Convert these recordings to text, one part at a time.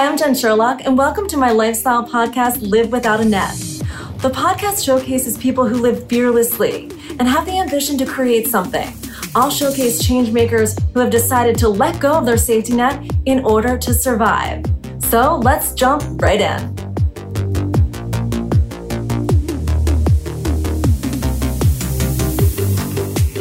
Hi, I'm Jen Sherlock, and welcome to my lifestyle podcast, Live Without a Net. The podcast showcases people who live fearlessly and have the ambition to create something. I'll showcase change makers who have decided to let go of their safety net in order to survive. So let's jump right in.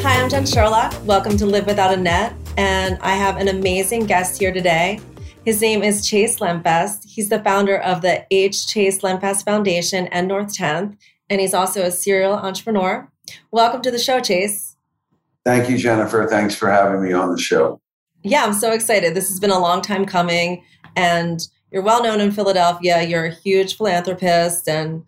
Hi, I'm Jen Sherlock. Welcome to Live Without a Net. And I have an amazing guest here today. His name is Chase Lenfest. He's the founder of the H. Chase Lenfest Foundation and North 10th, and he's also a serial entrepreneur. Welcome to the show, Chase. Thank you, Jennifer. Thanks for having me on the show. Yeah, I'm so excited. This has been a long time coming, and you're well known in Philadelphia. You're a huge philanthropist, and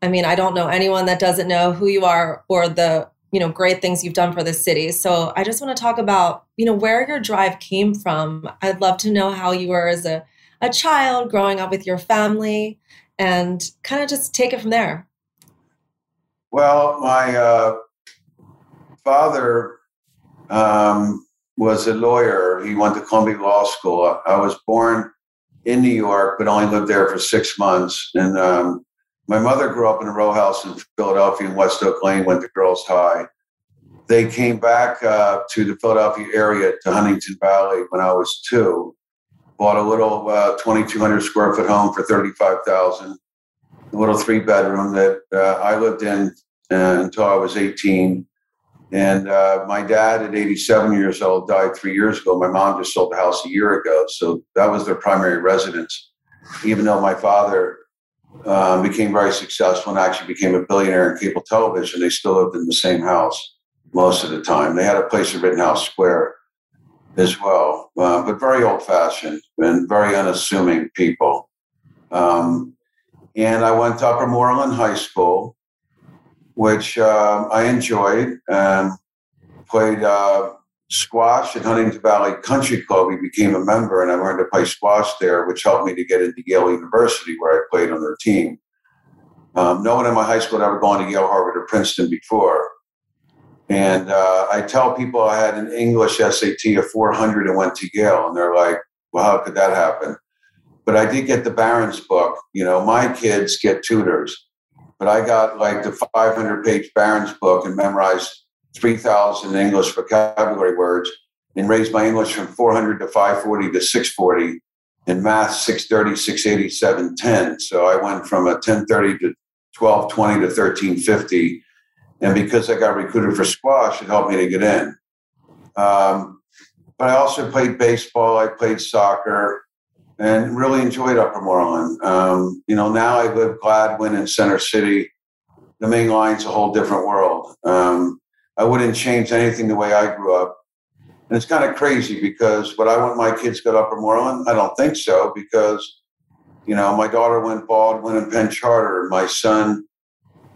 I mean, I don't know anyone that doesn't know who you are or the you know great things you've done for the city. So i just want to talk about you know where your drive came from. I'd love to know how you were as a, a child growing up with your family and kind of just take it from there. Well my uh, father um, was a lawyer. He went to columbia law school. I was born in new york but only lived there for six months. And um, my mother grew up in a row house in Philadelphia in West Oak Lane, went to Girls High. They came back uh, to the Philadelphia area to Huntingdon Valley when I was two. Bought a little uh, 2,200 square foot home for 35000 a little three bedroom that uh, I lived in uh, until I was 18. And uh, my dad, at 87 years old, died three years ago. My mom just sold the house a year ago. So that was their primary residence, even though my father um, became very successful and actually became a billionaire in cable television. They still lived in the same house most of the time. They had a place in Rittenhouse Square as well, uh, but very old fashioned and very unassuming people. Um, and I went to Upper Moreland High School, which uh, I enjoyed and played uh, squash at Huntingdon Valley Country Club. We became a member, and I learned to play squash there, which helped me to get into Yale University, where I played on their team. Um, no one in my high school had ever gone to Yale, Harvard, or Princeton before. And uh, I tell people I had an English SAT of 400 and went to Yale, and they're like, well, how could that happen? But I did get the Barron's book. You know, my kids get tutors, but I got like the 500 page Barron's book and memorized 3,000 English vocabulary words and raised my English from 400 to 540 to 640 and math 630, 680, 710. So I went from a 1030 to 1220 to 1350. And because I got recruited for squash, it helped me to get in. Um, but I also played baseball, I played soccer, and really enjoyed Upper Moreland. Um, you know, now I live Gladwyne in Center City. The main line's a whole different world. Um, I wouldn't change anything the way I grew up. And it's kind of crazy because would I want my kids to go to Upper Moreland? I don't think so because, you know, my daughter went Baldwin and Penn Charter, my son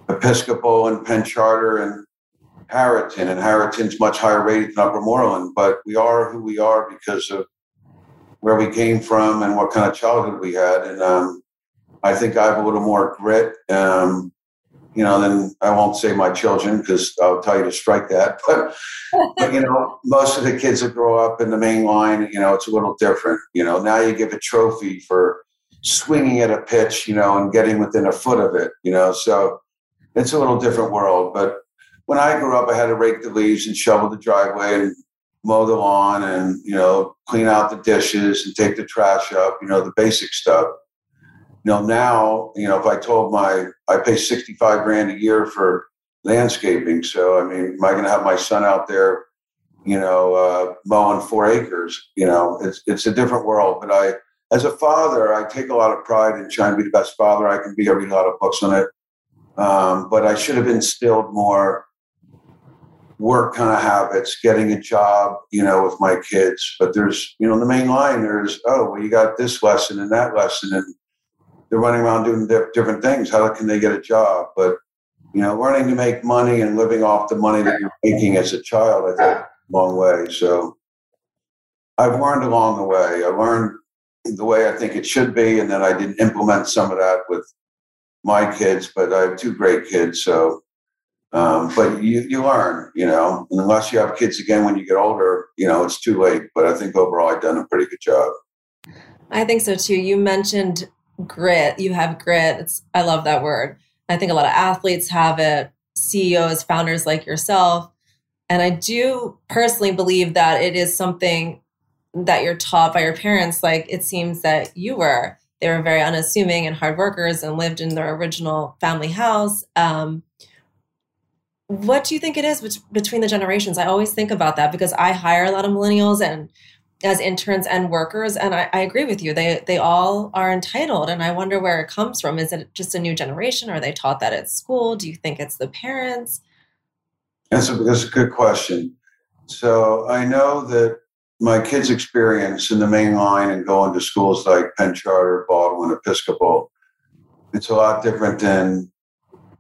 Episcopal and Penn Charter and Harriton. And Harriton's much higher rated than Upper Moreland, but we are who we are because of where we came from and what kind of childhood we had. And um, I think I have a little more grit. Um, you know, then I won't say my children because I'll tell you to strike that. But, but, you know, most of the kids that grow up in the main line, you know, it's a little different. You know, now you give a trophy for swinging at a pitch, you know, and getting within a foot of it, you know. So it's a little different world. But when I grew up, I had to rake the leaves and shovel the driveway and mow the lawn and, you know, clean out the dishes and take the trash up, you know, the basic stuff you know, now, you know, if I told my, I pay 65 grand a year for landscaping. So, I mean, am I going to have my son out there, you know, uh, mowing four acres? You know, it's, it's a different world. But I, as a father, I take a lot of pride in trying to be the best father I can be. I read a lot of books on it. Um, but I should have instilled more work kind of habits, getting a job, you know, with my kids. But there's, you know, the main line, there's, oh, well, you got this lesson and that lesson. And they're running around doing different things. How can they get a job? But you know, learning to make money and living off the money that you're making as a child, I think, a long way. So I've learned along the way. I learned the way I think it should be, and then I didn't implement some of that with my kids. But I have two great kids, so. Um, but you, you learn, you know, unless you have kids again when you get older, you know, it's too late. But I think overall I've done a pretty good job. I think so too. You mentioned grit. You have grit. It's, I love that word. I think a lot of athletes have it, CEOs, founders like yourself. And I do personally believe that it is something that you're taught by your parents. Like it seems that you were. They were very unassuming and hard workers and lived in their original family house. Um, what do you think it is between the generations? I always think about that because I hire a lot of millennials and as interns and workers and I, I, agree with you. They they all are entitled and i wonder where it comes from. Is it just a new generation? Are they taught that at school? Do you think it's the parents? That's a, that's a good question. So i know that my kids experience in the main line and going to schools like penn charter baldwin episcopal it's a lot different than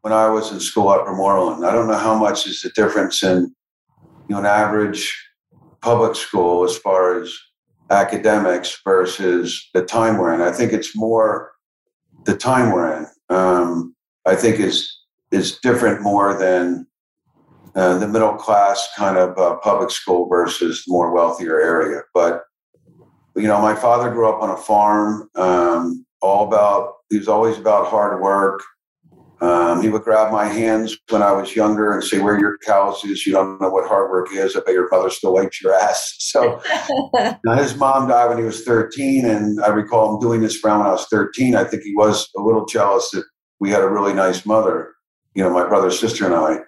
when i was in school upper moreland i don't know how much is the difference in you know an average public school as far as academics versus the time we're in. I think it's more the time we're in. Um, I think is is different more than uh, the middle class kind of uh, public school versus more wealthier area. But you know, my father grew up on a farm. Um, all about he was always about hard work. Um, he would grab my hands when I was younger and say, "Where your cows is? You don't know what hard work is. I bet your mother still wipes your ass." So, now his mom died when he was 13, and I recall him doing this around when I was 13. I think he was a little jealous that we had a really nice mother, you know, my brother, sister, and I.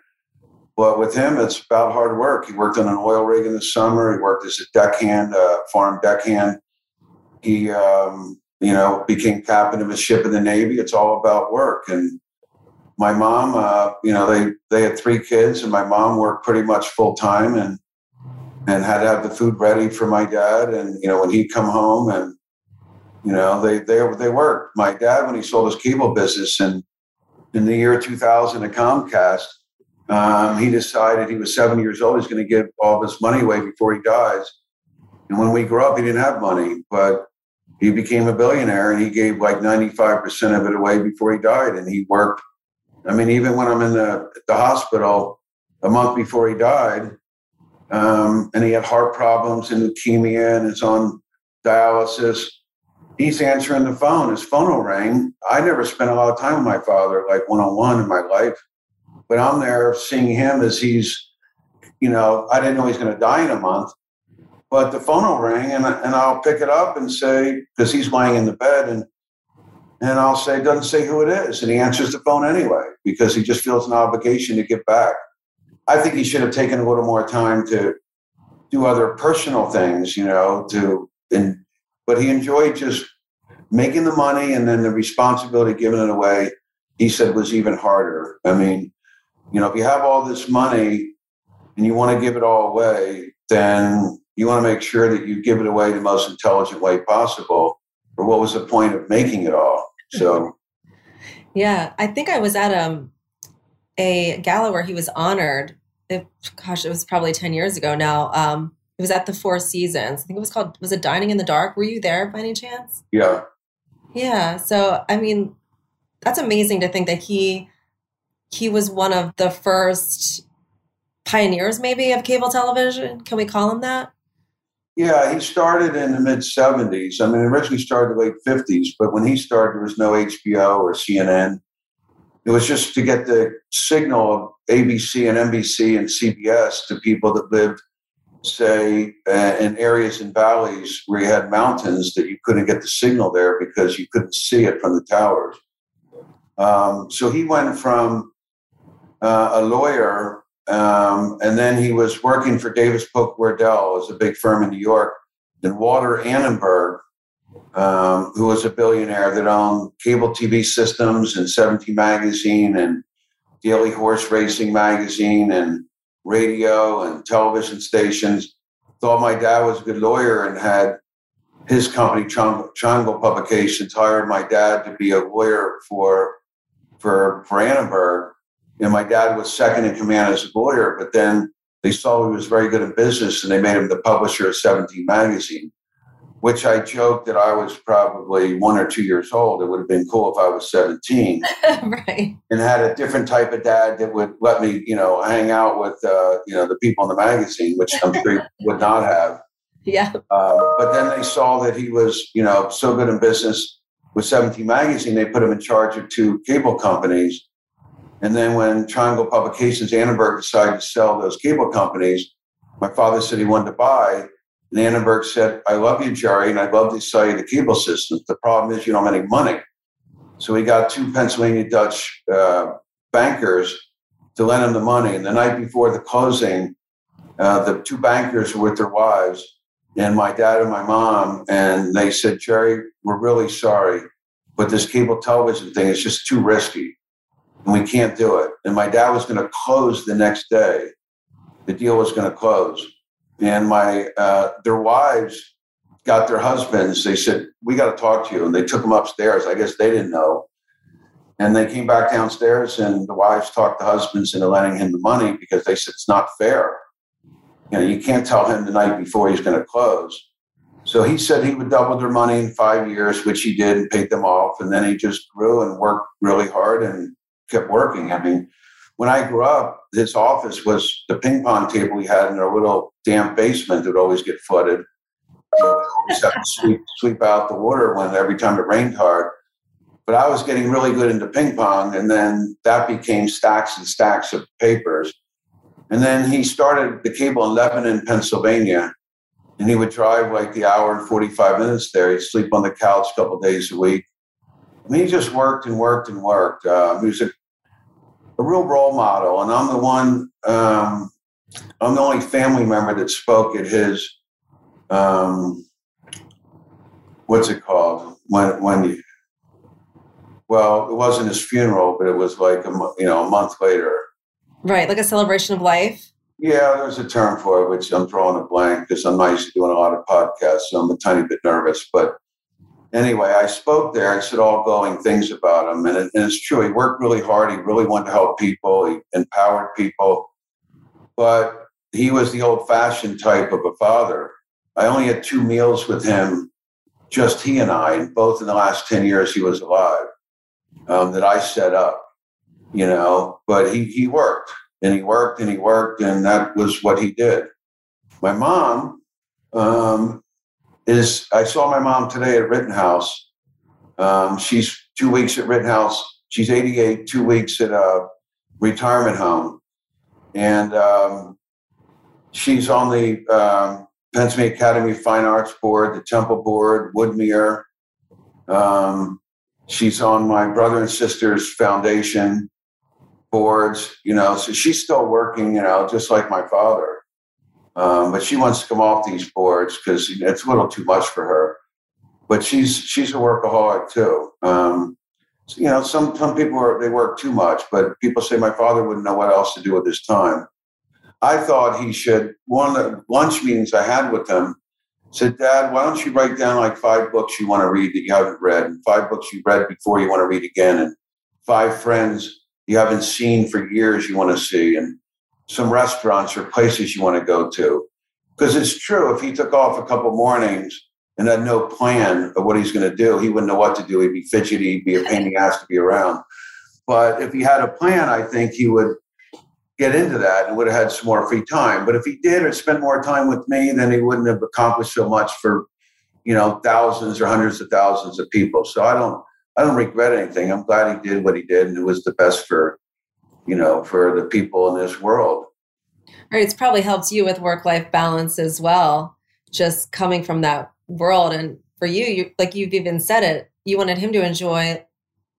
But with him, it's about hard work. He worked on an oil rig in the summer. He worked as a deckhand, uh, farm deckhand. He, um, you know, became captain of a ship in the Navy. It's all about work and my mom, uh, you know, they they had three kids, and my mom worked pretty much full time, and and had to have the food ready for my dad. And you know, when he'd come home, and you know, they they they worked. My dad, when he sold his cable business, and in the year 2000 at Comcast, um, he decided he was seven years old. He's going to give all of his money away before he dies. And when we grew up, he didn't have money, but he became a billionaire, and he gave like 95% of it away before he died. And he worked I mean, even when I'm in the, the hospital a month before he died, um, and he had heart problems and leukemia and is on dialysis, he's answering the phone. His phone will ring. I never spent a lot of time with my father, like one on one in my life, but I'm there seeing him as he's, you know, I didn't know he's going to die in a month, but the phone will ring and, and I'll pick it up and say, because he's lying in the bed and and I'll say, doesn't say who it is. And he answers the phone anyway because he just feels an obligation to give back. I think he should have taken a little more time to do other personal things, you know, to, and, but he enjoyed just making the money and then the responsibility giving it away, he said was even harder. I mean, you know, if you have all this money and you want to give it all away, then you want to make sure that you give it away the most intelligent way possible. Or what was the point of making it all? So, yeah, I think I was at um, a gala where he was honored. It, gosh, it was probably 10 years ago now. Um, it was at the Four Seasons. I think it was called, was it Dining in the Dark? Were you there by any chance? Yeah. Yeah. So, I mean, that's amazing to think that he he was one of the first pioneers maybe of cable television can we call him that yeah, he started in the mid 70s. I mean, originally started the late 50s, but when he started, there was no HBO or CNN. It was just to get the signal of ABC and NBC and CBS to people that lived, say, uh, in areas and valleys where you had mountains that you couldn't get the signal there because you couldn't see it from the towers. Um, so he went from uh, a lawyer um, and then he was working for Davis Polk Wardwell, was a big firm in New York. Then Walter Annenberg, um, who was a billionaire that owned cable TV systems and 17 magazine and Daily Horse Racing magazine and radio and television stations. Thought my dad was a good lawyer and had his company, Triangle Publications, hired my dad to be a lawyer for for, for Annenberg know, my dad was second in command as a lawyer, but then they saw he was very good in business and they made him the publisher of 17 magazine, which I joked that I was probably one or two years old. It would have been cool if I was 17. right. And had a different type of dad that would let me, you know, hang out with, uh, you know, the people in the magazine, which I'm sure would not have. Yeah. Uh, but then they saw that he was, you know, so good in business with 17 Magazine, they put him in charge of two cable companies. And then when Triangle Publications, Annenberg decided to sell those cable companies, my father said he wanted to buy. And Annenberg said, I love you, Jerry, and I'd love to sell you the cable systems. The problem is you don't have any money. So we got two Pennsylvania Dutch uh, bankers to lend him the money. And the night before the closing, uh, the two bankers were with their wives and my dad and my mom, and they said, Jerry, we're really sorry, but this cable television thing is just too risky, and we can't do it. And my dad was going to close the next day. The deal was going to close, and my uh, their wives got their husbands. They said, "We got to talk to you," and they took them upstairs. I guess they didn't know. And they came back downstairs, and the wives talked the husbands into lending him the money because they said it's not fair you know, you can't tell him the night before he's going to close. So he said he would double their money in five years, which he did and paid them off. And then he just grew and worked really hard and kept working. I mean, when I grew up, his office was the ping pong table we had in our little damp basement that would always get flooded. So we always have to sweep, sweep out the water when every time it rained hard. But I was getting really good into ping pong, and then that became stacks and stacks of papers. And then he started the cable in Lebanon, Pennsylvania. And he would drive like the hour and 45 minutes there. He'd sleep on the couch a couple days a week. And he just worked and worked and worked. Uh, he was a, a, real role model. And I'm the one, um, I'm the only family member that spoke at his, um, what's it called? When, when you, well, it wasn't his funeral, but it was like a, you know, a month later Right, like a celebration of life. Yeah, there's a term for it, which I'm drawing a blank because I'm not used to doing a lot of podcasts, so I'm a tiny bit nervous. But anyway, I spoke there. I said all glowing things about him, and, it, and it's true. He worked really hard. He really wanted to help people. He empowered people, but he was the old-fashioned type of a father. I only had two meals with him, just he and I, and both in the last ten years he was alive, um, that I set up you know, but he, he worked and he worked and he worked, and that was what he did. My mom um, is, I saw my mom today at Rittenhouse. Um, she's two weeks at Rittenhouse. She's 88, two weeks at a retirement home. And um, she's on the um, Pennsylvania Academy Fine Arts Board, the Temple Board, Woodmere. Um, she's on my brother and sister's foundation boards, you know, so she's still working, you know, just like my father. Um, but she wants to come off these boards because it's a little too much for her. But she's she's a workaholic too. Um, so, you know, some some people are they work too much, but people say my father wouldn't know what else to do with his time. I thought he should. One of the lunch meetings I had with him said, "Dad, why don't you write down like five books you want to read that you haven't read, and five books you read before you want to read again, and five friends you haven't seen for years you want to see, and some restaurants or places you want to go to. Because it's true, if he took off a couple mornings and had no plan of what he's going to do, he wouldn't know what to do. He'd be fidgety, he'd be a pain in the ass to be around. But if he had a plan, I think he would get into that and would have had some more free time. But if he did or spent more time with me, then he wouldn't have accomplished so much for, you know, thousands or hundreds of thousands of people. So I don't I don't regret anything. I'm glad he did what he did and it was the best for, you know, for the people in this world. Right. It's probably helped you with work life balance as well, just coming from that world. And for you, you like you've even said it, you wanted him to enjoy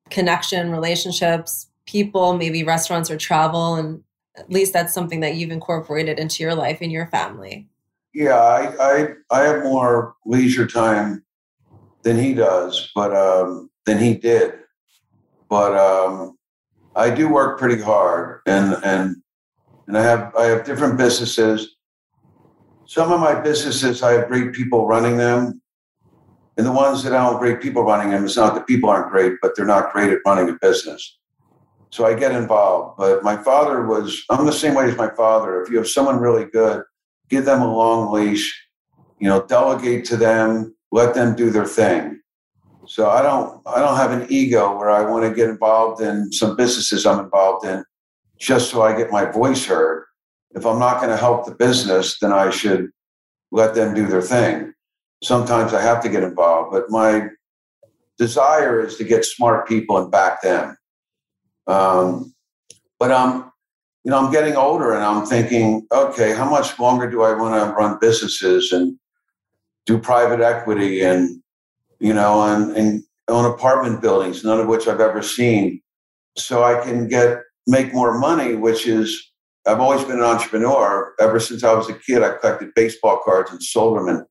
connection, relationships, people, maybe restaurants or travel. And at least that's something that you've incorporated into your life and your family. Yeah, I I, I have more leisure time than he does, but um, than he did. But um, I do work pretty hard, and and and I have I have different businesses. Some of my businesses I have great people running them, and the ones that I don't have great people running them. It's not that people aren't great, but they're not great at running a business. So I get involved. But my father was I'm the same way as my father. If you have someone really good, give them a long leash. You know, delegate to them, let them do their thing. So I don't I don't have an ego where I want to get involved in some businesses I'm involved in just so I get my voice heard. If I'm not going to help the business, then I should let them do their thing. Sometimes I have to get involved, but my desire is to get smart people and back them. Um, but I'm, you know, I'm getting older and I'm thinking, okay, how much longer do I want to run businesses and do private equity and, you know, and, and own apartment buildings, none of which I've ever seen, so I can get make more money, which is I've always been an entrepreneur. Ever since I was a kid, I collected baseball cards and sold them and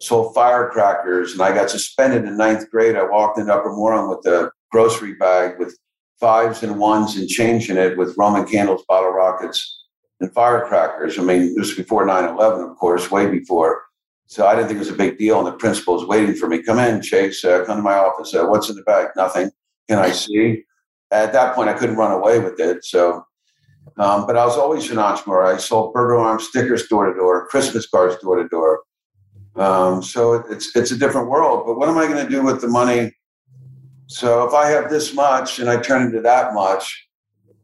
sold firecrackers. And I got suspended in ninth grade. I walked into Upper Moreland with a grocery bag with fives and ones and change in it with Roman candles, bottle rockets, and firecrackers. I mean, this was before 9 11, of course, way before. So I didn't think it was a big deal. And the principal was waiting for me. Come in, Chase. Uh, come to my office. Uh, what's in the bag? Nothing. Can I see? At that point, I couldn't run away with it. So, um, but I was always an entrepreneur. I sold Burger Arm stickers door to door, Christmas cards door to door. Um, so it's it's a different world. But what am I going to do with the money? So if I have this much and I turn into that much,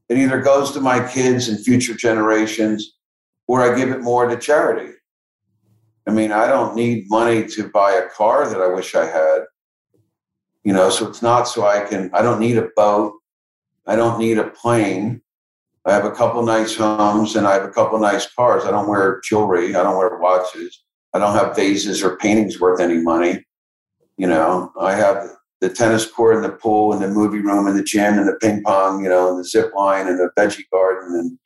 it either goes to my kids and future generations, or I give it more to charity. I mean, I don't need money to buy a car that I wish I had. You know, so it's not so I can, I don't need a boat. I don't need a plane. I have a couple nice homes and I have a couple nice cars. I don't wear jewelry. I don't wear watches. I don't have vases or paintings worth any money. You know, I have the tennis court and the pool and the movie room and the gym and the ping pong, you know, and the zip line and the veggie garden and,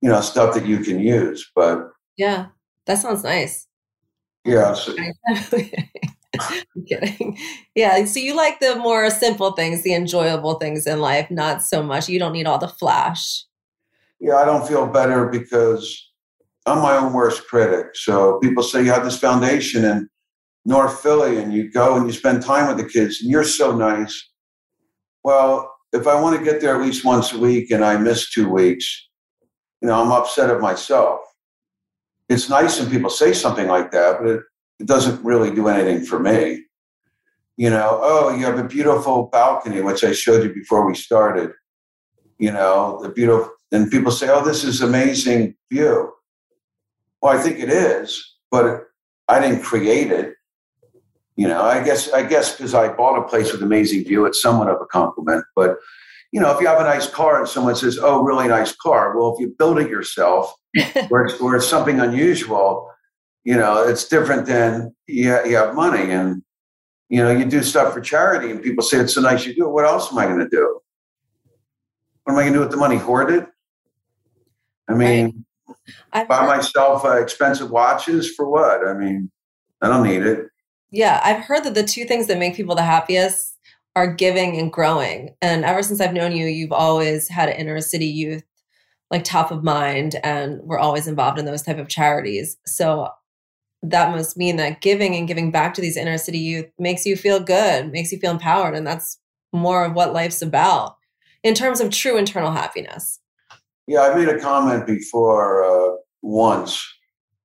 you know, stuff that you can use. But yeah, that sounds nice. Yeah. I'm kidding. Yeah. So you like the more simple things, the enjoyable things in life, not so much. You don't need all the flash. Yeah, I don't feel better because I'm my own worst critic. So people say you have this foundation in North Philly and you go and you spend time with the kids and you're so nice. Well, if I want to get there at least once a week and I miss two weeks, you know, I'm upset at myself it's nice when people say something like that, but it, it doesn't really do anything for me. You know, oh, you have a beautiful balcony, which I showed you before we started. You know, the beautiful, and people say, oh, this is amazing view. Well, I think it is, but I didn't create it. You know, I guess I guess because I bought a place with amazing view, it's somewhat of a compliment. But you know, if you have a nice car and someone says, "Oh, really nice car," well, if you build it yourself, or, it's, or something unusual, you know, it's different than you, you have money and you know you do stuff for charity, and people say it's so nice you do it. What else am I going to do? What am I going to do with the money? Hoard it? I mean, buy heard, myself uh, expensive watches for what? I mean, I don't need it. Yeah, I've heard that the two things that make people the happiest are giving and growing. And ever since I've known you, you've always had inner city youth like top of mind and we're always involved in those type of charities. So that must mean that giving and giving back to these inner city youth makes you feel good, makes you feel empowered. And that's more of what life's about in terms of true internal happiness. Yeah, I made a comment before uh, once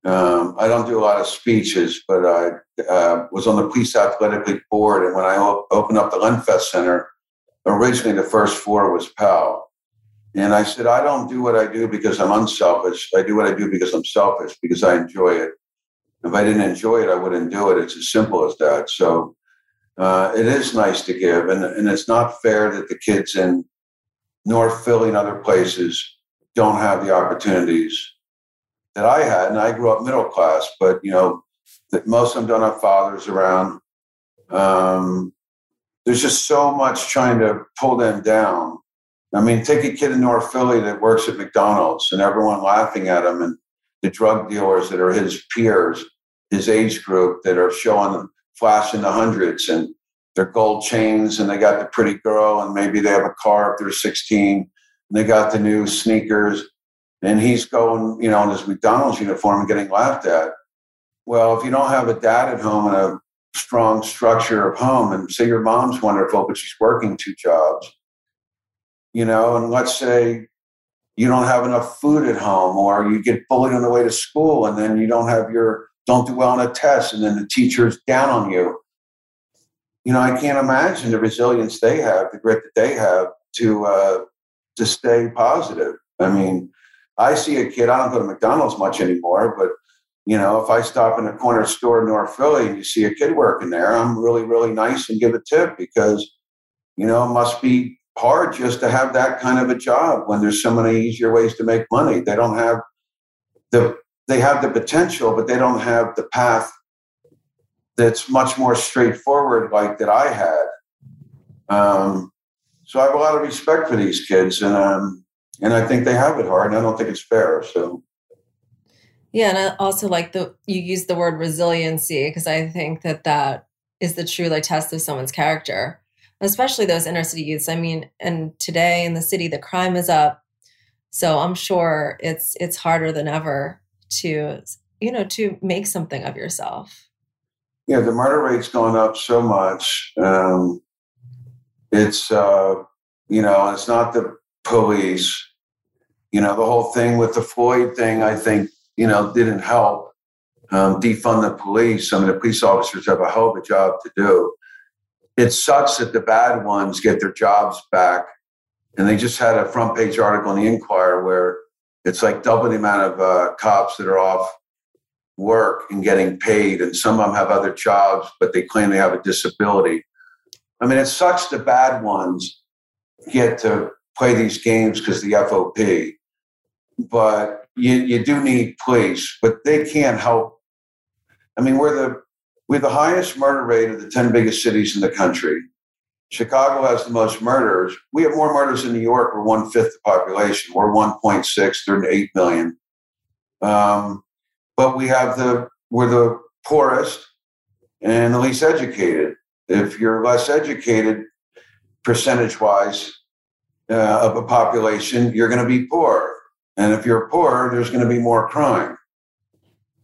um, I don't do a lot of speeches, but I uh, was on the police athletic board. And when I op- opened up the Lenfest Center, originally the first floor was PAL. And I said, I don't do what I do because I'm unselfish. I do what I do because I'm selfish, because I enjoy it. If I didn't enjoy it, I wouldn't do it. It's as simple as that. So uh, it is nice to give. And, and it's not fair that the kids in North Philly and other places don't have the opportunities that I had, and I grew up middle class, but you know, that most of them don't have fathers around. Um, there's just so much trying to pull them down. I mean, take a kid in North Philly that works at McDonald's and everyone laughing at him, and the drug dealers that are his peers, his age group that are showing flashing the hundreds and their gold chains, and they got the pretty girl, and maybe they have a car if they're 16, and they got the new sneakers and he's going, you know, in his McDonald's uniform and getting laughed at. Well, if you don't have a dad at home and a strong structure of home, and say your mom's wonderful, but she's working two jobs, you know, and let's say you don't have enough food at home, or you get bullied on the way to school, and then you don't have your don't do well on a test, and then the teacher's down on you. You know, I can't imagine the resilience they have, the grit that they have to uh, to stay positive. I mean, I see a kid, I don't go to McDonald's much anymore, but you know, if I stop in a corner store in North Philly and you see a kid working there, I'm really, really nice and give a tip because, you know, it must be hard just to have that kind of a job when there's so many easier ways to make money. They don't have the they have the potential, but they don't have the path that's much more straightforward like that I had. Um, so I have a lot of respect for these kids, and um, and I think they have it hard. And I don't think it's fair. So yeah, and I also like the you use the word resiliency because I think that that is the true like test of someone's character, especially those inner city youths. I mean, and today in the city, the crime is up, so I'm sure it's it's harder than ever to you know to make something of yourself. Yeah, the murder rate's gone up so much. Um, it's uh, you know, it's not the police. You know, the whole thing with the Floyd thing. I think you know, didn't help um, defund the police. I mean, the police officers have a hell of a job to do. It sucks that the bad ones get their jobs back. And they just had a front page article in the Inquirer where it's like double the amount of uh, cops that are off work and getting paid. And some of them have other jobs, but they claim they have a disability. I mean, it sucks the bad ones get to play these games because the FOP. But you, you do need police, but they can't help. I mean, we're the we're the highest murder rate of the 10 biggest cities in the country. Chicago has the most murders. We have more murders in New York. We're one fifth the population. We're 1.6. They're 8 million. Um, but we have the we're the poorest and the least educated. If you're less educated, percentage wise, uh, of a population, you're going to be poor. And if you're poor, there's going to be more crime.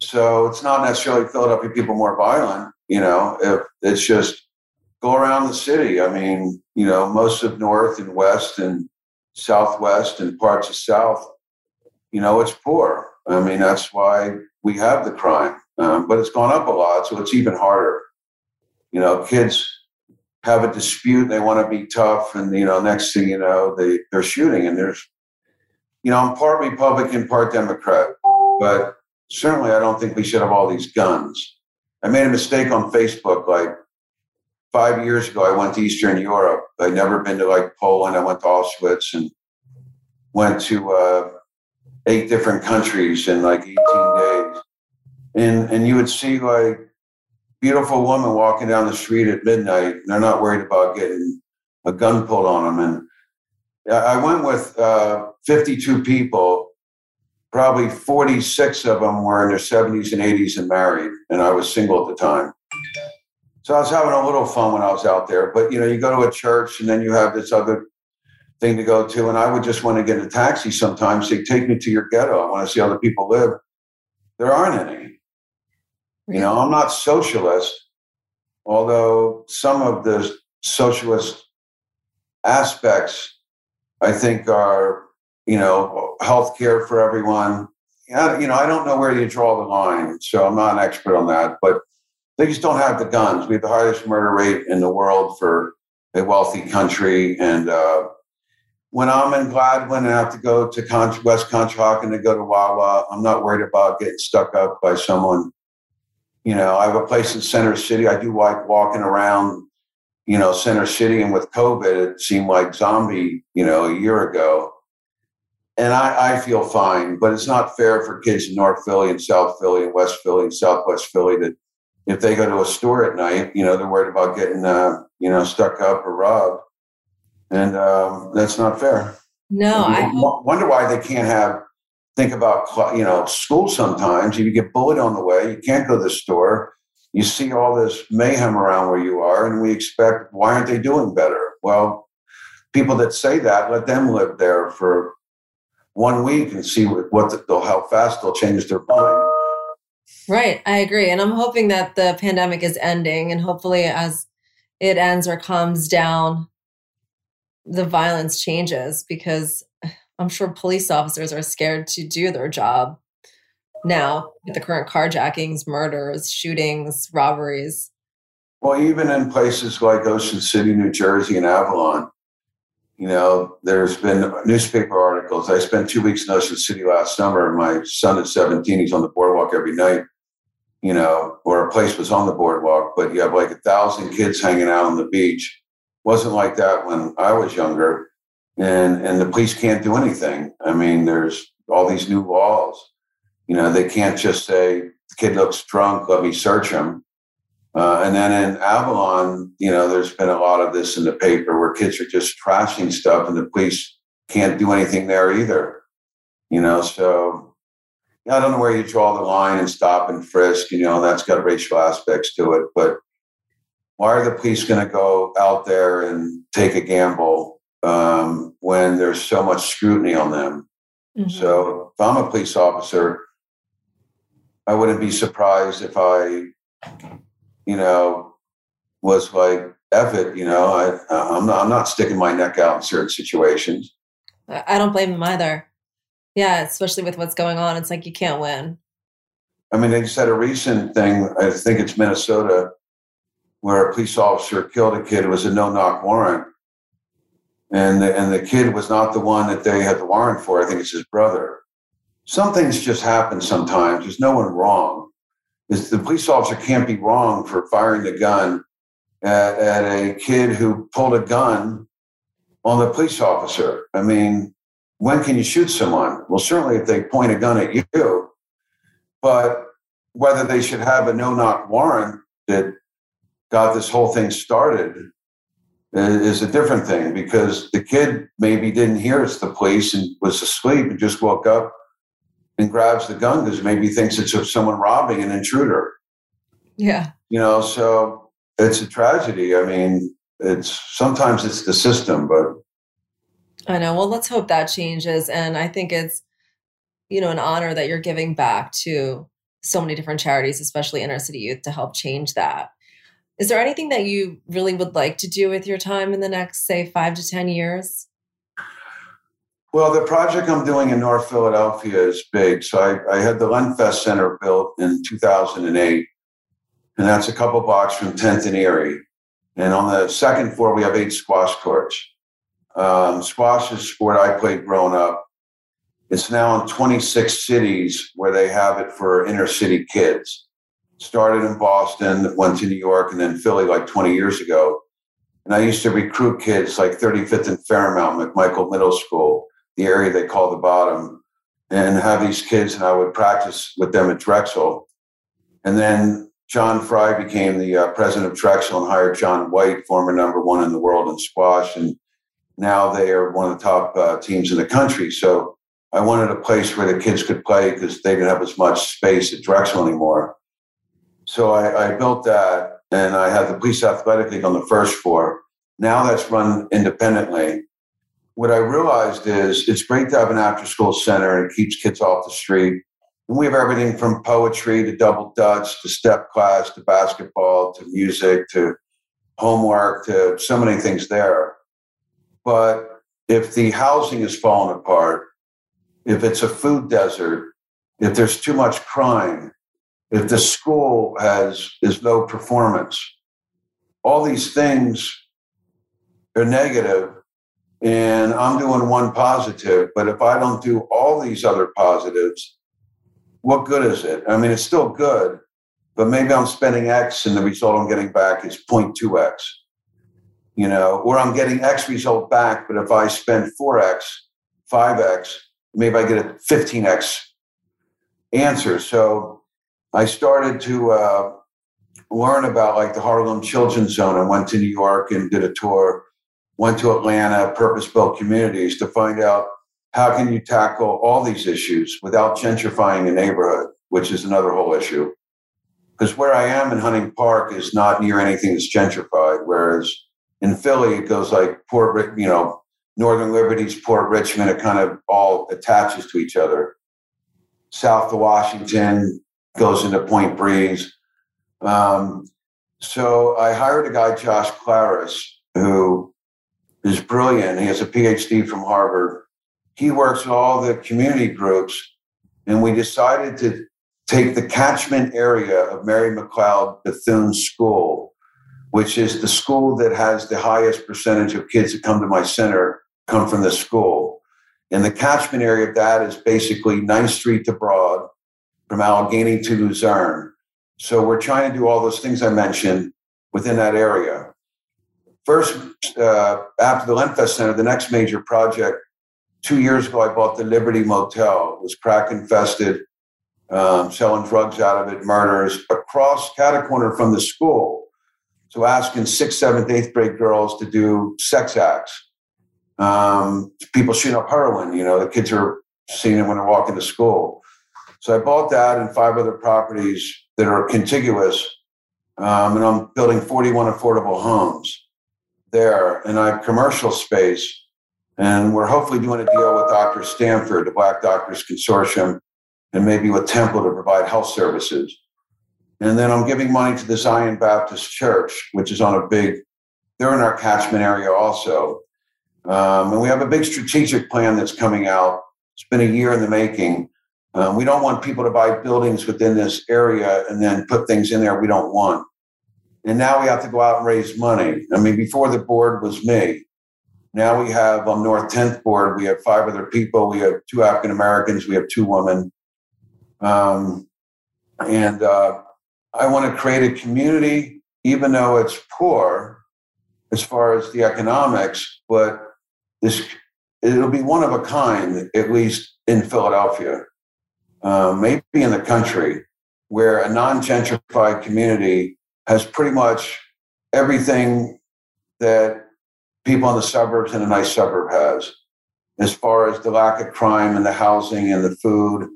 So it's not necessarily Philadelphia people more violent. You know, if it's just go around the city. I mean, you know, most of North and West and Southwest and parts of South, you know, it's poor. I mean, that's why we have the crime. Um, but it's gone up a lot, so it's even harder. You know, kids have a dispute, they want to be tough, and you know, next thing you know, they they're shooting, and there's you know, I'm part Republican, part Democrat, but certainly I don't think we should have all these guns. I made a mistake on Facebook like five years ago. I went to Eastern Europe. I'd never been to like Poland. I went to Auschwitz and went to uh, eight different countries in like 18 days. And, and you would see like beautiful women walking down the street at midnight. And they're not worried about getting a gun pulled on them. And I went with uh, 52 people. Probably 46 of them were in their 70s and 80s and married, and I was single at the time. So I was having a little fun when I was out there. But you know, you go to a church, and then you have this other thing to go to, and I would just want to get a taxi sometimes. Say, take me to your ghetto. I want to see how the people live. There aren't any. You know, I'm not socialist, although some of the socialist aspects I think are, you know, health care for everyone. You know, I don't know where you draw the line, so I'm not an expert on that, but they just don't have the guns. We have the highest murder rate in the world for a wealthy country. And uh, when I'm in Gladwyne and I have to go to Con- West Conshohocken to go to Wawa, I'm not worried about getting stuck up by someone. You know, I have a place in Center City. I do like walking around you know, Center City, and with COVID, it seemed like zombie, you know, a year ago. And I, I feel fine, but it's not fair for kids in North Philly and South Philly and West Philly and Southwest Philly that if they go to a store at night, you know, they're worried about getting, uh, you know, stuck up or robbed. And um, that's not fair. No, I wonder why they can't have, think about, you know, school sometimes. If you get bullied on the way, you can't go to the store you see all this mayhem around where you are, and we expect, why aren't they doing better? Well, people that say that, let them live there for one week and see what, what they'll, how fast they'll change their mind. Right, I agree, and I'm hoping that the pandemic is ending, and hopefully, as it ends or calms down, the violence changes because I'm sure police officers are scared to do their job now with the current carjackings, murders, shootings, robberies? Well, even in places like Ocean City, New Jersey, and Avalon, you know, there's been newspaper articles. I spent two weeks in Ocean City last summer. My son is 17. He's on the boardwalk every night. you know, or a place was on the boardwalk, but you have like a thousand kids hanging out on the beach. Wasn't like that when I was younger. And and the police can't do anything. I mean, there's all these new laws. You know, they can't just say the kid looks drunk, let me search him. Uh, and then in Avalon, you know, there's been a lot of this in the paper where kids are just trashing stuff, and the police can't do anything there either. You know, so I don't know where you draw the line and stop and frisk. You know, that's got racial aspects to it. But why are the police going to go out there and take a gamble um, when there's so much scrutiny on them? Mm-hmm. So if I'm a police officer, I wouldn't be surprised if I, you know, was like, F it, you know, I, I'm not, I'm not sticking my neck out in certain situations. I don't blame them either. Yeah, especially with what's going on, it's like you can't win. I mean, they just had a recent thing. I think it's Minnesota, where a police officer killed a kid. It was a no-knock warrant, and the, and the kid was not the one that they had the warrant for. I think it's his brother. Some things just happen sometimes. There's no one wrong. Is the police officer can't be wrong for firing the gun at, at a kid who pulled a gun on the police officer. I mean, when can you shoot someone? Well, certainly if they point a gun at you, but whether they should have a no knock warrant that got this whole thing started is a different thing because the kid maybe didn't hear it's the police and was asleep and just woke up and grabs the gun because maybe thinks it's someone robbing an intruder. Yeah. You know, so it's a tragedy. I mean, it's sometimes it's the system, but I know. Well, let's hope that changes. And I think it's, you know, an honor that you're giving back to so many different charities, especially inner city youth, to help change that. Is there anything that you really would like to do with your time in the next, say, five to 10 years? Well, the project I'm doing in North Philadelphia is big. So I, I had the Lenfest Center built in 2008, and that's a couple blocks from 10th and Erie. And on the second floor, we have eight squash courts. Um, squash is a sport I played growing up. It's now in 26 cities where they have it for inner city kids. Started in Boston, went to New York, and then Philly like 20 years ago. And I used to recruit kids like 35th and Fairmount, McMichael Middle School, the area they call the bottom, and have these kids, and I would practice with them at Drexel. And then John Fry became the uh, president of Drexel and hired John White, former number one in the world in squash. And now they are one of the top uh, teams in the country. So I wanted a place where the kids could play because they didn't have as much space at Drexel anymore. So I, I built that, and I had the Police Athletic League on the first floor. Now that's run independently. What I realized is it's great to have an after school center and it keeps kids off the street. And we have everything from poetry to double dutch to step class to basketball to music to homework to so many things there. But if the housing is falling apart, if it's a food desert, if there's too much crime, if the school has is low performance, all these things are negative, and I'm doing one positive. But if I don't do all these other positives, what good is it? I mean, it's still good, but maybe I'm spending X and the result I'm getting back is 0.2X you know, or I'm getting X result back, but if I spend 4X, 5X, maybe I get a 15X answer. So I started to uh, learn about like the Harlem Children's Zone. I went to New York and did a tour, went to Atlanta, purpose built communities to find out how can you tackle all these issues without gentrifying a neighborhood, which is another whole issue. Because where I am in Hunting Park is not near anything that's gentrified, whereas in Philly, it goes like Port, you know, Northern Liberties, Port Richmond. It kind of all attaches to each other. South of Washington goes into Point Breeze. Um, so I hired a guy, Josh Claris, who is brilliant. He has a PhD from Harvard. He works with all the community groups, and we decided to take the catchment area of Mary McLeod Bethune School which is the school that has the highest percentage of kids that come to my center come from this school. And the catchment area of that is basically 9th Street to Broad, from Allegheny to Luzerne. So we're trying to do all those things I mentioned within that area. First, uh, after the Lenfest Center, the next major project, two years ago, I bought the Liberty Motel. It was crack infested, um, selling drugs out of it, murders, across catacorner from the school. So asking sixth, seventh, eighth grade girls to do sex acts. Um, people shooting up heroin, you know, the kids are seeing it when they're walking to school. So I bought that and five other properties that are contiguous. Um, and I'm building 41 affordable homes there. And I have commercial space. And we're hopefully doing a deal with Dr. Stanford, the Black Doctors Consortium, and maybe with Temple to provide health services. And then I'm giving money to the Zion Baptist Church, which is on a big, they're in our catchment area also. Um, and we have a big strategic plan that's coming out. It's been a year in the making. Um, we don't want people to buy buildings within this area and then put things in there we don't want. And now we have to go out and raise money. I mean, before the board was me. Now we have on North 10th board, we have five other people. We have two African Americans, we have two women. Um, and uh, I want to create a community, even though it's poor as far as the economics, but this it'll be one of a kind, at least in Philadelphia, uh, maybe in the country, where a non-gentrified community has pretty much everything that people in the suburbs in a nice suburb has, as far as the lack of crime and the housing and the food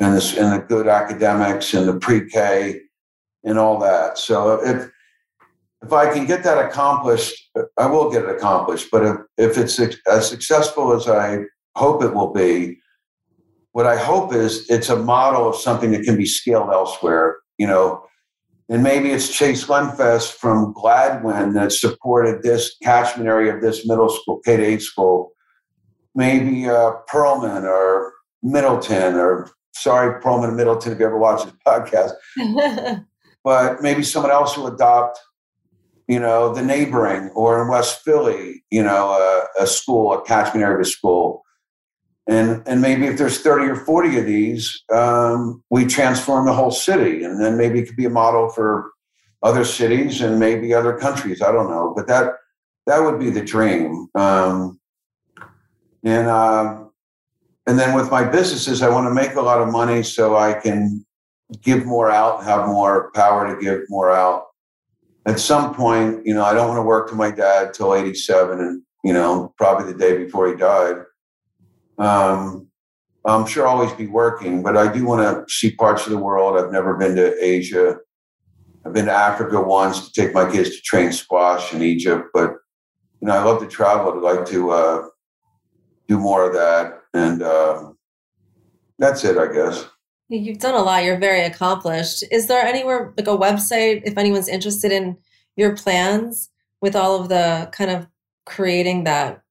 and the, and the good academics and the pre-K and all that. So if if I can get that accomplished, I will get it accomplished. But if, if it's as successful as I hope it will be, what I hope is it's a model of something that can be scaled elsewhere. You know, and maybe it's Chase Lenfest from Gladwyne that supported this catchment area of this middle school, K to 8 school. Maybe uh, Perelman or Middleton, or sorry, Perelman and Middleton, if you ever watch this podcast. but maybe someone else will adopt, you know, the neighboring or in West Philly, you know, a, a school, a catchment area of a school. And, and maybe if there's 30 or 40 of these, um, we transform the whole city. And then maybe it could be a model for other cities and maybe other countries. I don't know. But that, that would be the dream. Um, and, uh, and then with my businesses, I want to make a lot of money so I can give more out, have more power to give more out. At some point, you know, I don't want to work to my dad till 87 and, you know, probably the day before he died. Um, I'm sure I'll always be working, but I do want to see parts of the world. I've never been to Asia. I've been to Africa once to take my kids to train squash in Egypt, but you know, I love to travel. I'd like to uh, do more of that, and uh, that's it, I guess. You've done a lot. You're very accomplished. Is there anywhere like a website if anyone's interested in your plans with all of the kind of creating that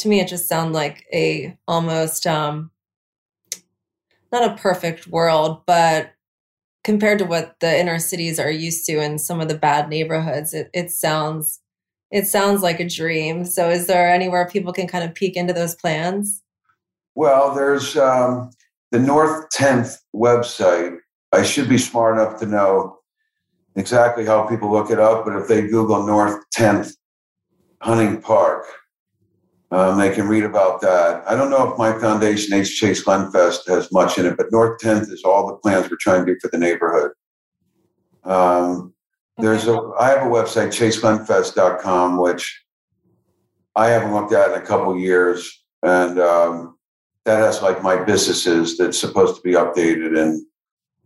to me it just sounds like a almost um not a perfect world but compared to what the inner cities are used to in some of the bad neighborhoods it, it sounds it sounds like a dream. So is there anywhere people can kind of peek into those plans? Well there's um, the north 10th website. I should be smart enough to know exactly how people look it up but if they google north 10th hunting park um, they can read about that. I don't know if my foundation, H. Chase Lenfest, has much in it, but North 10th is all the plans we're trying to do for the neighborhood. Um, there's a, I have a website, chaselenfest.com, which I haven't looked at in a couple years. And um, that has like my businesses that's supposed to be updated and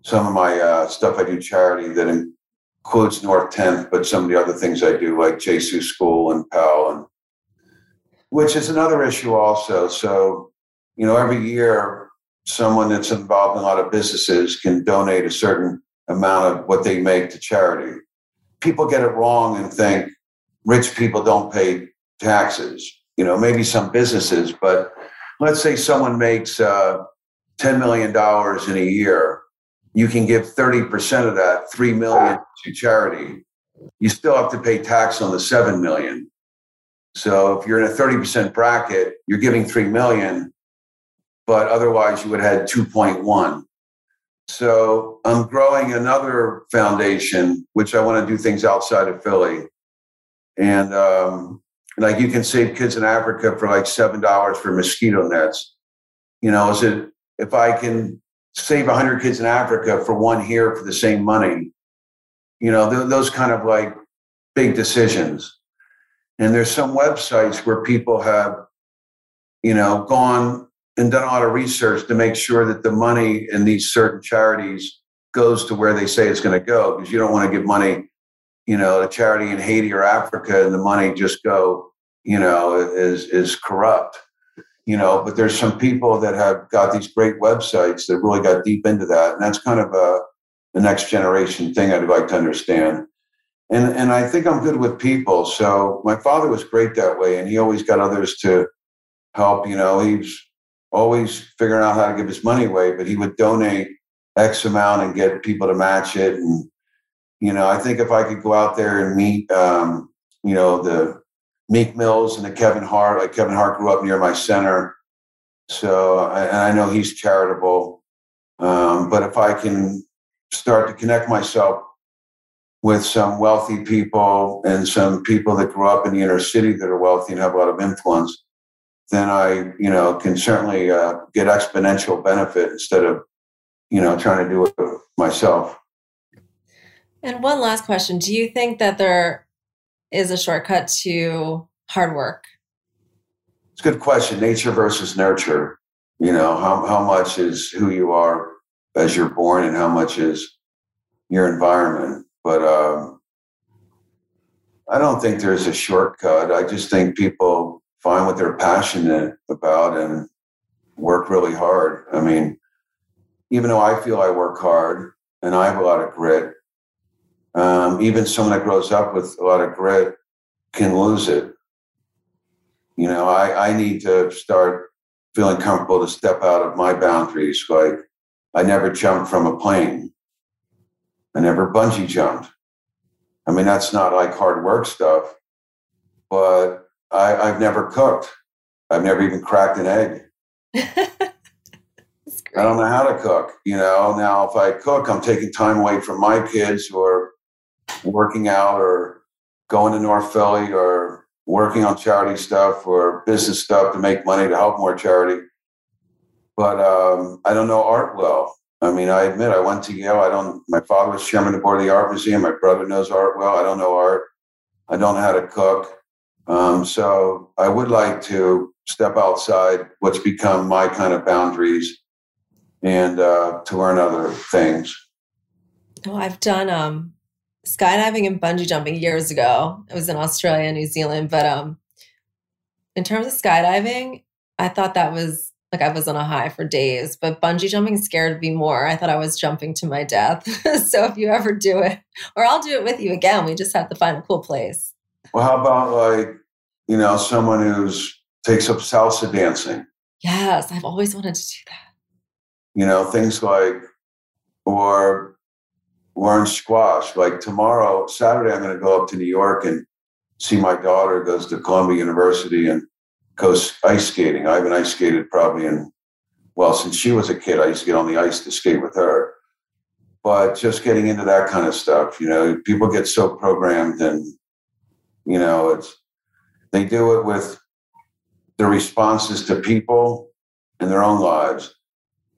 some of my uh, stuff I do charity that includes North 10th, but some of the other things I do, like Gesu School and Pell and which is another issue also. So, you know, every year, someone that's involved in a lot of businesses can donate a certain amount of what they make to charity. People get it wrong and think rich people don't pay taxes. You know, maybe some businesses, but let's say someone makes uh, $10 million in a year. You can give 30% of that, 3 million to charity. You still have to pay tax on the 7 million. So if you're in a 30% bracket, you're giving 3 million, but otherwise you would have had 2.1. So I'm growing another foundation, which I want to do things outside of Philly. And um, like you can save kids in Africa for like seven dollars for mosquito nets. You know, is it if I can save hundred kids in Africa for one here for the same money? You know, th- those kind of like big decisions. And there's some websites where people have, you know, gone and done a lot of research to make sure that the money in these certain charities goes to where they say it's going to go because you don't want to give money you know to charity in haiti or africa and the money just go you know is is corrupt you know? But there's some people that have got these great websites that really got deep into that and that's kind of a the next generation thing i'd like to understand and and i think i'm good with people so my father was great that way and he always got others to help you know he's always figuring out how to give his money away, but he would donate X amount and get people to match it. And, you know, I think if I could go out there and meet, um, you know, the Meek Mills and the Kevin Hart, like Kevin Hart grew up near my center. So, and I know he's charitable. Um, but if I can start to connect myself with some wealthy people and some people that grew up in the inner city that are wealthy and have a lot of influence, then I, you know, can certainly uh, get exponential benefit instead of, you know, trying to do it myself. And one last question: Do you think that there is a shortcut to hard work? It's a good question. Nature versus nurture. You know, how how much is who you are as you're born, and how much is your environment. But um, I don't think there's a shortcut. I just think people find what they're passionate about and work really hard. I mean, even though I feel I work hard and I have a lot of grit, um, even someone that grows up with a lot of grit can lose it. You know, I, I need to start feeling comfortable to step out of my boundaries. Like, I never jumped from a plane. I never bungee jumped. I mean, that's not like hard work stuff, but I, I've never cooked. I've never even cracked an egg. I don't know how to cook. You know, now if I cook, I'm taking time away from my kids or working out or going to North Philly or working on charity stuff or business stuff to make money to help more charity. But um, I don't know art well. I mean, I admit I went to Yale. I don't. My father was chairman of the board of the art museum. My brother knows art well. I don't know art. I don't know how to cook. Um, so I would like to step outside what's become my kind of boundaries and uh, to learn other things. Oh, I've done um, skydiving and bungee jumping years ago. It was in Australia, New Zealand, but um, in terms of skydiving, I thought that was like I was on a high for days. But bungee jumping scared me more. I thought I was jumping to my death. so if you ever do it, or I'll do it with you again, we just have to find a cool place. Well, how about like, you know, someone who's takes up salsa dancing? Yes, I've always wanted to do that. You know, things like, or learn squash. Like tomorrow, Saturday, I'm going to go up to New York and see my daughter goes to Columbia University and goes ice skating. I haven't ice skated probably in, well, since she was a kid, I used to get on the ice to skate with her. But just getting into that kind of stuff, you know, people get so programmed and you know, it's they do it with the responses to people in their own lives.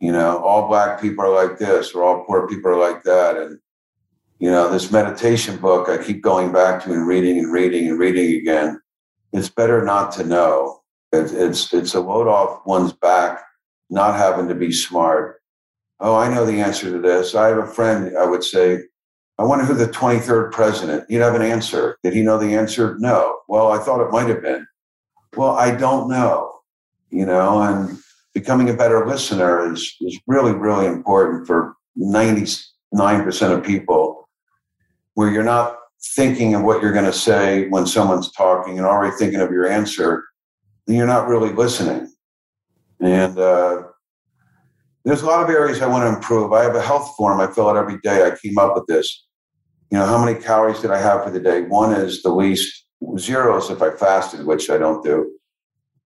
You know, all black people are like this, or all poor people are like that. And, you know, this meditation book I keep going back to and reading and reading and reading again. It's better not to know. It's it's, it's a load off one's back, not having to be smart. Oh, I know the answer to this. I have a friend, I would say, I wonder who the 23rd president, you'd have an answer. Did he know the answer? No. Well, I thought it might have been. Well, I don't know, you know, and becoming a better listener is, is really, really important for 99% of people where you're not thinking of what you're going to say when someone's talking and already thinking of your answer, you're not really listening. And uh, there's a lot of areas I want to improve. I have a health form I fill out every day. I came up with this you know, how many calories did I have for the day? One is the least, zeros if I fasted, which I don't do.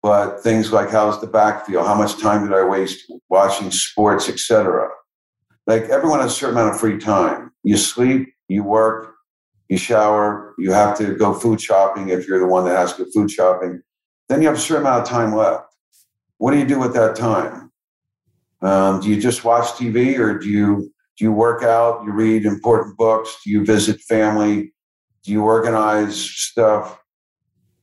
But things like how's the back feel? How much time did I waste watching sports, etc. like everyone has a certain amount of free time. You sleep, you work, you shower, you have to go food shopping if you're the one that has to go food shopping. Then you have a certain amount of time left. What do you do with that time? Um, do you just watch TV or do you do you work out? You read important books? Do you visit family? Do you organize stuff?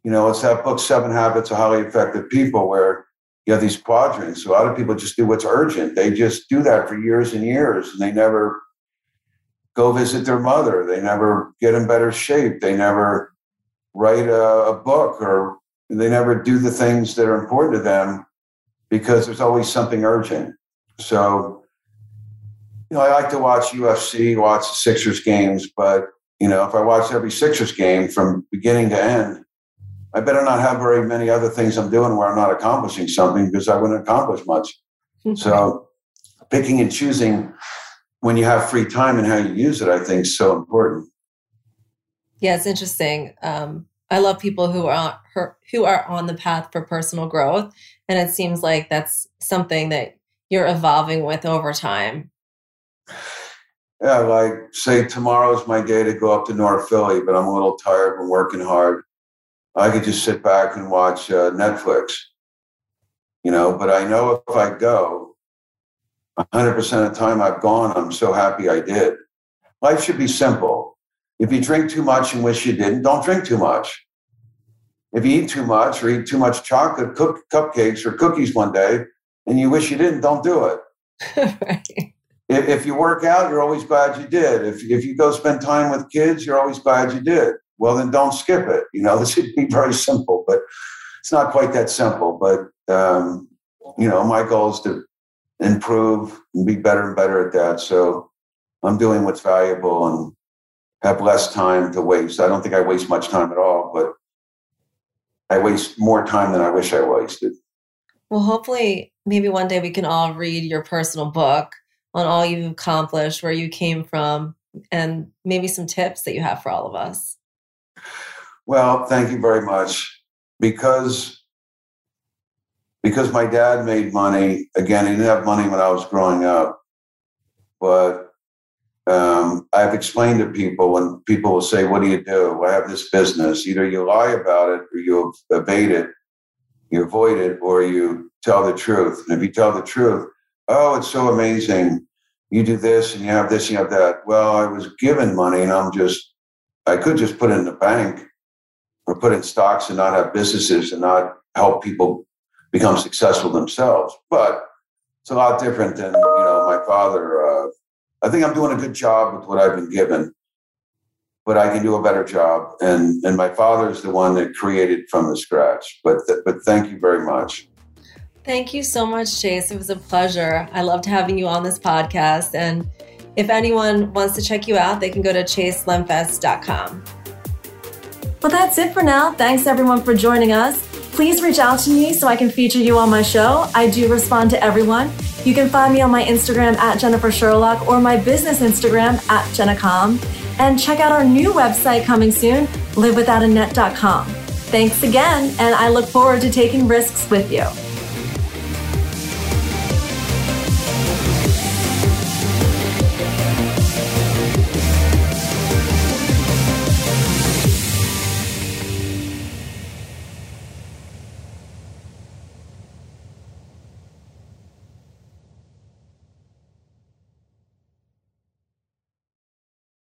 You know, it's that book, Seven Habits of Highly Effective People, where you have these quadrants. A lot of people just do what's urgent. They just do that for years and years, and they never go visit their mother. They never get in better shape. They never write a, a book or they never do the things that are important to them because there's always something urgent. So you know, I like to watch UFC, watch the Sixers games, but you know, if I watch every Sixers game from beginning to end, I better not have very many other things I'm doing where I'm not accomplishing something because I wouldn't accomplish much. so picking and choosing when you have free time and how you use it, I think is so important. Yeah, it's interesting. Um, I love people who are who are on the path for personal growth, and it seems like that's something that you're evolving with over time. Yeah, like say tomorrow's my day to go up to North Philly, but I'm a little tired from working hard. I could just sit back and watch uh, Netflix, you know. But I know if I go, 100% of the time I've gone, I'm so happy I did. Life should be simple. If you drink too much and wish you didn't, don't drink too much. If you eat too much or eat too much chocolate, cook, cupcakes or cookies one day, and you wish you didn't, don't do it. right. If, if you work out, you're always glad you did. If, if you go spend time with kids, you're always glad you did. Well, then don't skip it. You know, this should be very simple, but it's not quite that simple. But, um, you know, my goal is to improve and be better and better at that. So I'm doing what's valuable and have less time to waste. I don't think I waste much time at all, but I waste more time than I wish I wasted. Well, hopefully, maybe one day we can all read your personal book on all you've accomplished, where you came from, and maybe some tips that you have for all of us. Well, thank you very much. Because because my dad made money. Again, he didn't have money when I was growing up, but um, I've explained to people when people will say, "What do you do?" I have this business. Either you lie about it, or you evade it, you avoid it, or you tell the truth. And if you tell the truth, oh, it's so amazing you do this and you have this and you have that. Well, I was given money and I'm just, I could just put it in the bank or put in stocks and not have businesses and not help people become successful themselves. But it's a lot different than, you know, my father. Uh, I think I'm doing a good job with what I've been given, but I can do a better job. And, and my father is the one that created from the scratch. But, th- but thank you very much. Thank you so much, Chase. It was a pleasure. I loved having you on this podcast. And if anyone wants to check you out, they can go to chaselenfest.com. Well, that's it for now. Thanks everyone for joining us. Please reach out to me so I can feature you on my show. I do respond to everyone. You can find me on my Instagram at Jennifer Sherlock or my business Instagram at JennaCom. And check out our new website coming soon, livewithoutanet.com. Thanks again, and I look forward to taking risks with you.